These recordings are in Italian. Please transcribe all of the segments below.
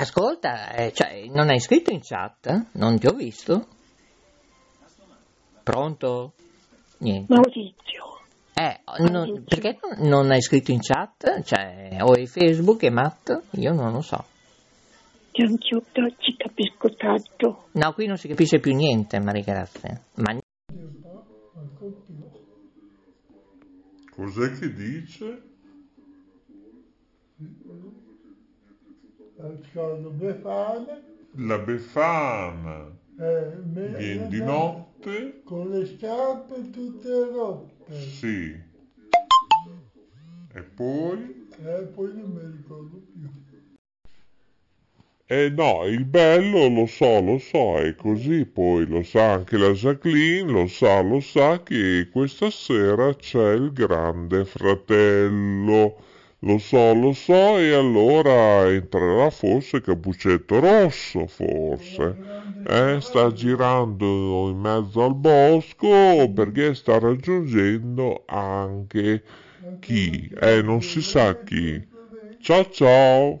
Ascolta, eh, cioè, non hai scritto in chat? Non ti ho visto? Pronto? Niente. Maurizio. Eh, non- perché non- hai scritto in chat? Cioè, o è Facebook è Matt? Io non lo so. Anch'io ci capisco tanto. No, qui non si capisce più niente, Maria Grazia. Ma Cos'è che dice? Ascolto Befana, La Befana eh, viene di notte? con le scarpe tutte rotte. Sì. E poi? E poi non mi ricordo più. Eh no, il bello lo so, lo so, è così, poi lo sa anche la Jacqueline, lo sa, lo sa che questa sera c'è il grande fratello. Lo so, lo so, e allora entrerà forse Cappuccetto Rosso, forse. Eh, sta girando in mezzo al bosco perché sta raggiungendo anche chi? Eh, non si sa chi. Ciao ciao!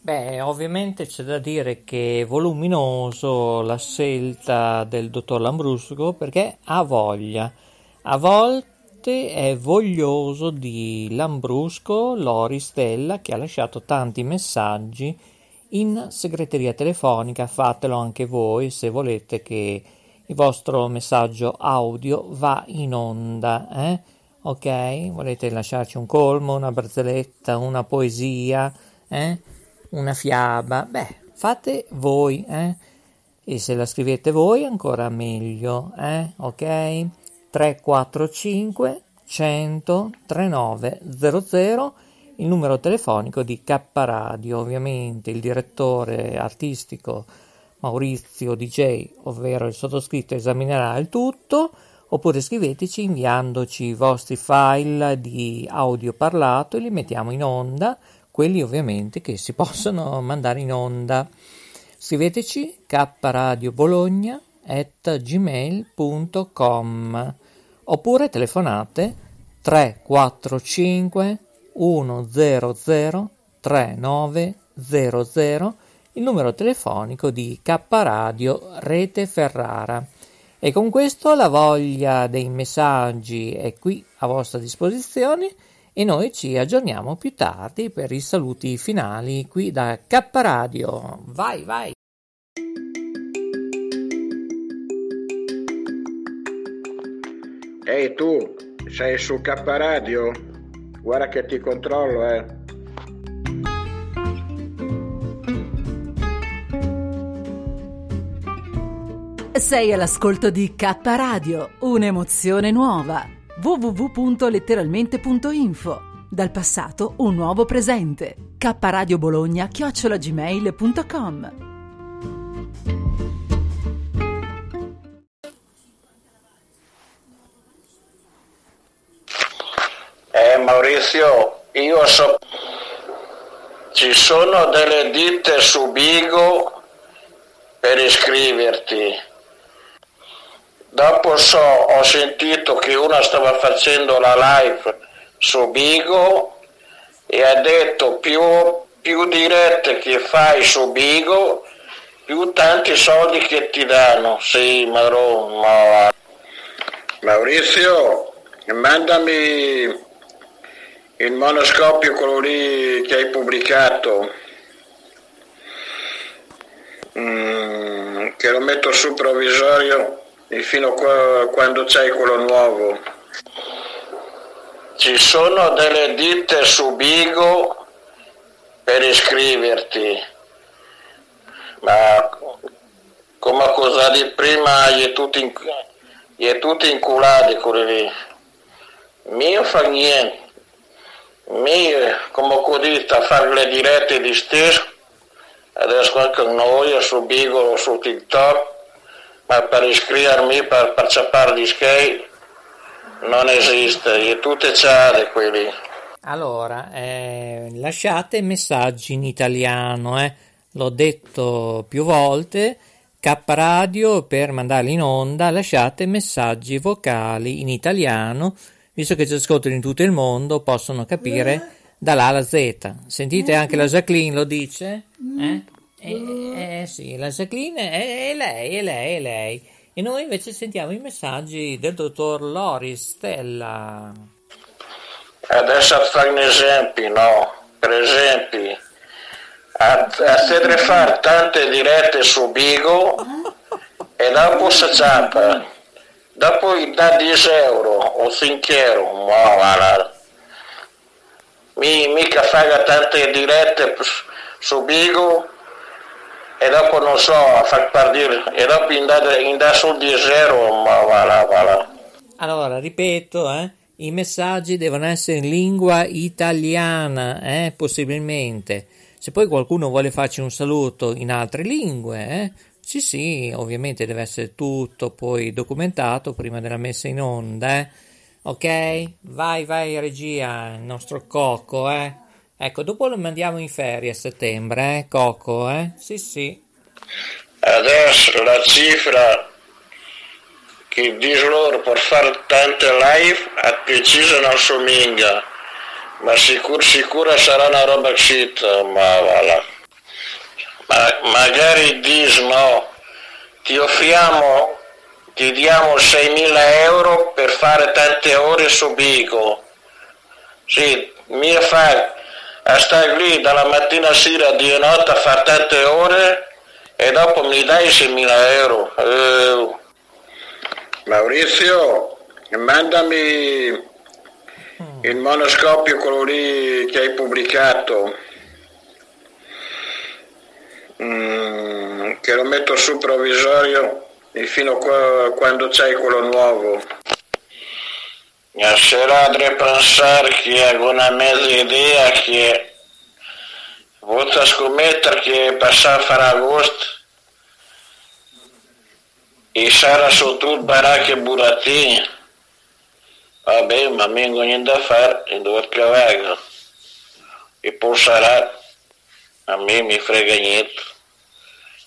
Beh, ovviamente c'è da dire che è voluminoso la scelta del dottor Lambrusco perché ha voglia. A volte è voglioso di Lambrusco Lori Stella che ha lasciato tanti messaggi in segreteria telefonica. Fatelo anche voi se volete che il vostro messaggio audio va in onda. Eh? Ok? Volete lasciarci un colmo, una barzelletta, una poesia? Eh? Una fiaba, beh, fate voi, eh? E se la scrivete voi ancora meglio, eh? Ok? 345 100 3900 il numero telefonico di K Radio, ovviamente il direttore artistico Maurizio DJ, ovvero il sottoscritto esaminerà il tutto, oppure scriveteci inviandoci i vostri file di audio parlato e li mettiamo in onda quelli ovviamente che si possono mandare in onda. Scriveteci kradiobologna at gmail.com oppure telefonate 345 100 3900 il numero telefonico di K Radio Rete Ferrara. E con questo la voglia dei messaggi è qui a vostra disposizione e noi ci aggiorniamo più tardi per i saluti finali qui da K Radio. Vai, vai! Ehi tu, sei su K Radio? Guarda che ti controllo, eh. Sei all'ascolto di K Radio, un'emozione nuova. www.letteralmente.info Dal passato un nuovo presente. K Radio Bologna chiocciolagmail.com Eh Maurizio, io so... Ci sono delle ditte su Bigo per iscriverti. Dopo so, ho sentito che una stava facendo la live su Bigo e ha detto più, più dirette che fai su Bigo, più tanti soldi che ti danno. Sì, Mauro, ma... Maurizio, mandami il monoscopio, quello lì che hai pubblicato, Mm, che lo metto sul provvisorio e fino a qua- quando c'hai quello nuovo. Ci sono delle ditte su Bigo per iscriverti, ma come cosa di prima gli è tutti, in, gli è tutti inculati quelli lì. Mio fa niente. mi, come ho detto, a fare le dirette di stesso, adesso anche noi su Bigo su TikTok, ma per iscrivermi, per, per ciappare di skate, non esiste, e tutte ciade quelli. Allora, eh, lasciate messaggi in italiano, eh. l'ho detto più volte. K Radio per mandarli in onda lasciate messaggi vocali in italiano, visto che ci ascoltano in tutto il mondo, possono capire dall'A alla Z. Sentite anche la Jacqueline lo dice? Eh? Eh, eh, sì, la Jacqueline è, è lei, è lei, è lei. E noi invece sentiamo i messaggi del dottor Loris Stella. Adesso un esempio, no? Per esempio, a, a fare tante dirette su Bigo e dopo si ciappa. Dopo dà 10 euro o 5 euro, ma guarda. Mi, mica fa tante dirette su Bigo e dopo non so, far partire, e dopo in sul 10 euro, ma va là, va là. Allora, ripeto, eh, i messaggi devono essere in lingua italiana, eh, possibilmente. Se poi qualcuno vuole farci un saluto in altre lingue, eh, sì, sì, ovviamente deve essere tutto poi documentato prima della messa in onda, eh. Ok? Vai, vai, regia, il nostro Coco, eh. Ecco, dopo lo mandiamo in ferie a settembre, eh, Coco, eh? Sì, sì. Adesso la cifra che dice loro per fare tante live a preciso non somiglia, ma sicuro, sicura sarà una roba shit, ma voilà. Ma magari dice no, ti offriamo, ti diamo 6.000 euro per fare tante ore su Bigo. Sì, mi fa a stare lì dalla mattina a sera di notte a fare tante ore e dopo mi dai 6.000 euro. Eh, Maurizio, mandami il monoscopio, quello lì che hai pubblicato, mm, che lo metto sul provvisorio fino a quando c'hai quello nuovo. Sarà da pensare che ho una mezza idea che voto scommettere che passare a fare agosto e sarà su tutto baracche e burattini. Vabbè, ma mi non niente da fare, in dove cavallo. E poi sarà, a me mi frega niente,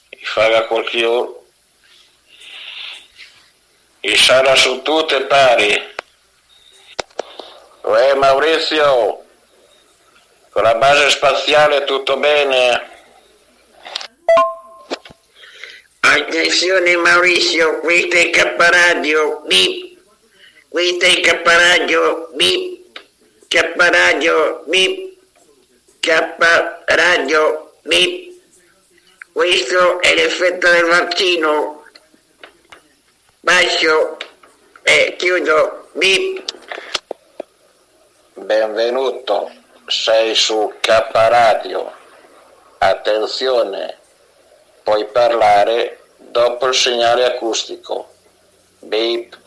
e farà qualche ora. E sarà su tutte pari. Uè Maurizio, con la base spaziale tutto bene? Attenzione Maurizio, questo è K Radio, bip. Questo è K Radio, bip. K Radio, bip. K Radio, bip. Questo è l'effetto del vaccino. Bacio e chiudo, bip. Benvenuto, sei su K Radio. Attenzione, puoi parlare dopo il segnale acustico. Beep.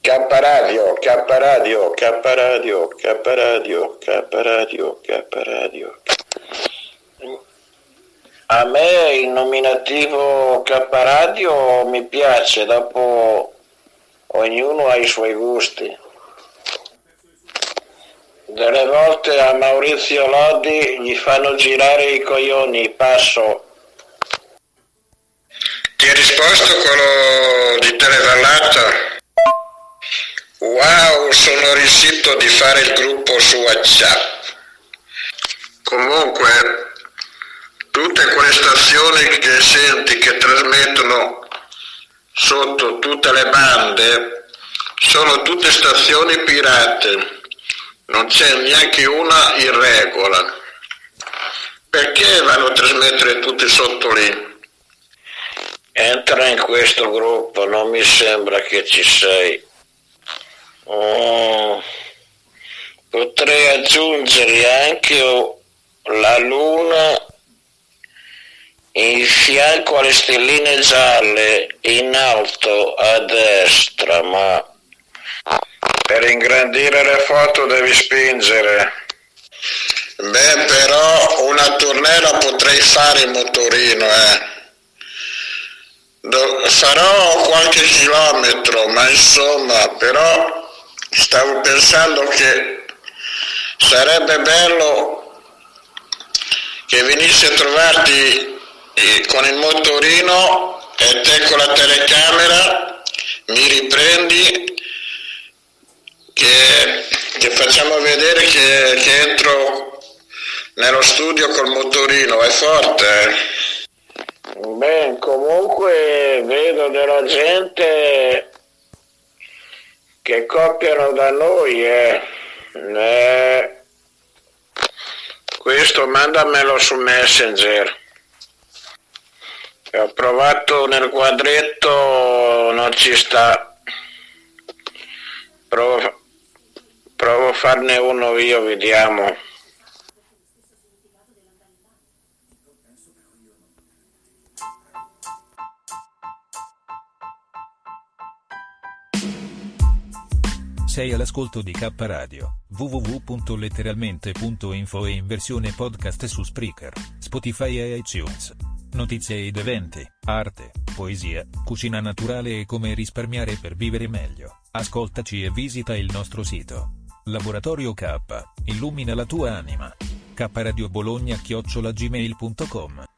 K Radio, K Radio, K Radio, K Radio, K Radio, K Radio. A me il nominativo K Radio mi piace, dopo ognuno ha i suoi gusti. Delle volte a Maurizio Lodi gli fanno girare i coglioni, passo. Ti ha risposto quello di Televallata? Wow, sono riuscito di fare il gruppo su WhatsApp. Comunque, tutte quelle stazioni che senti che trasmettono sotto tutte le bande sono tutte stazioni pirate non c'è neanche una in regola. Perché vanno a trasmettere tutti sotto lì? Entra in questo gruppo, non mi sembra che ci sei. Mm. Potrei aggiungere anche la luna in fianco alle stelline gialle in alto a destra, ma Per ingrandire le foto devi spingere. Beh, però una tournée la potrei fare in motorino, eh. Do- farò qualche chilometro, ma insomma, però stavo pensando che sarebbe bello che venissi a trovarti eh, con il motorino e te con la telecamera mi riprendi che, che facciamo vedere che, che entro nello studio col motorino, è forte. eh? Beh, comunque vedo della gente che copiano da noi, eh. Eh, Questo mandamelo su Messenger. Ho provato nel quadretto, non ci sta. Provo, provo a farne uno io, vediamo. Sei all'ascolto di K Radio, www.letteralmente.info e in versione podcast su Spreaker, Spotify e iTunes. Notizie ed eventi, arte, poesia, cucina naturale e come risparmiare per vivere meglio. Ascoltaci e visita il nostro sito. Laboratorio K, illumina la tua anima. K Radio Bologna chiocciolagmail.com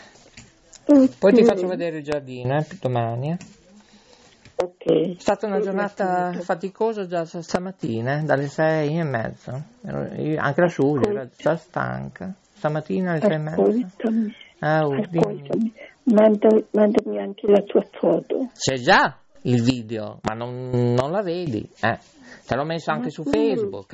Poi ti faccio vedere il giardino, eh, domani. eh. Ok. È stata una giornata faticosa già stamattina, eh, dalle sei e mezza. Anche la Giulia era già stanca. Stamattina alle sei e mezza. Ascoltami, Ah, oh, dimmi. ascoltami. Manda- mandami anche la tua foto. C'è già il video, ma non, non la vedi. Eh. Te l'ho messo anche su Facebook.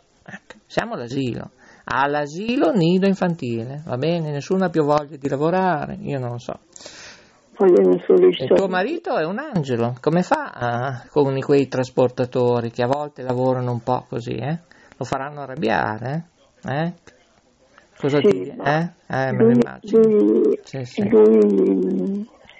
Ecco, siamo all'asilo. All'asilo nido infantile, va bene? Nessuno ha più voglia di lavorare, io non lo so. Il tuo marito è un angelo, come fa ah, con quei trasportatori che a volte lavorano un po' così, eh? Lo faranno arrabbiare, eh? Cosa Sì, ma eh? Eh, me lo immagino. Sì, sì. lui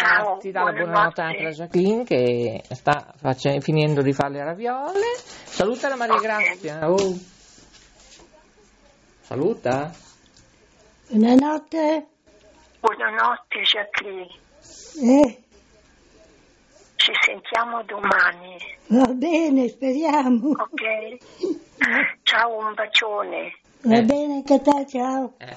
Ciao, ti dà la buonanotte anche la Jacqueline che sta face- finendo di fare le raviole. Saluta la Maria Grazia. Oh. Saluta. Buonanotte. Buonanotte Jacqueline, Eh, ci sentiamo domani, va bene, speriamo. ok? Ciao, un bacione. Va Eh. bene anche a te, ciao. Eh,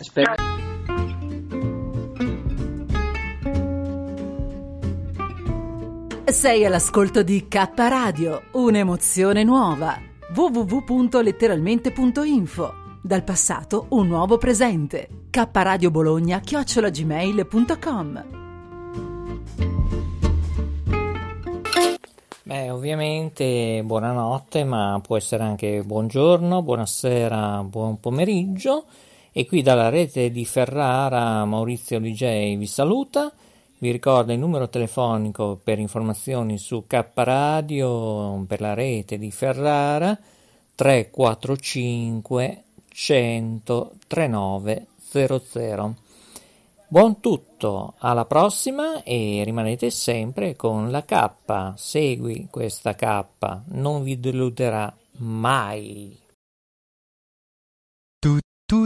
Sei all'ascolto di K Radio, un'emozione nuova. www.letteralmente.info. Dal passato un nuovo presente. K Radio Bologna chiocciolagmail.com. Beh, ovviamente buonanotte, ma può essere anche buongiorno, buonasera, buon pomeriggio. E qui dalla rete di Ferrara Maurizio DJ vi saluta. Vi ricordo il numero telefonico per informazioni su K Radio per la rete di Ferrara 345 100 3900. Buon tutto, alla prossima e rimanete sempre con la K. Segui questa K, non vi deluderà mai. tu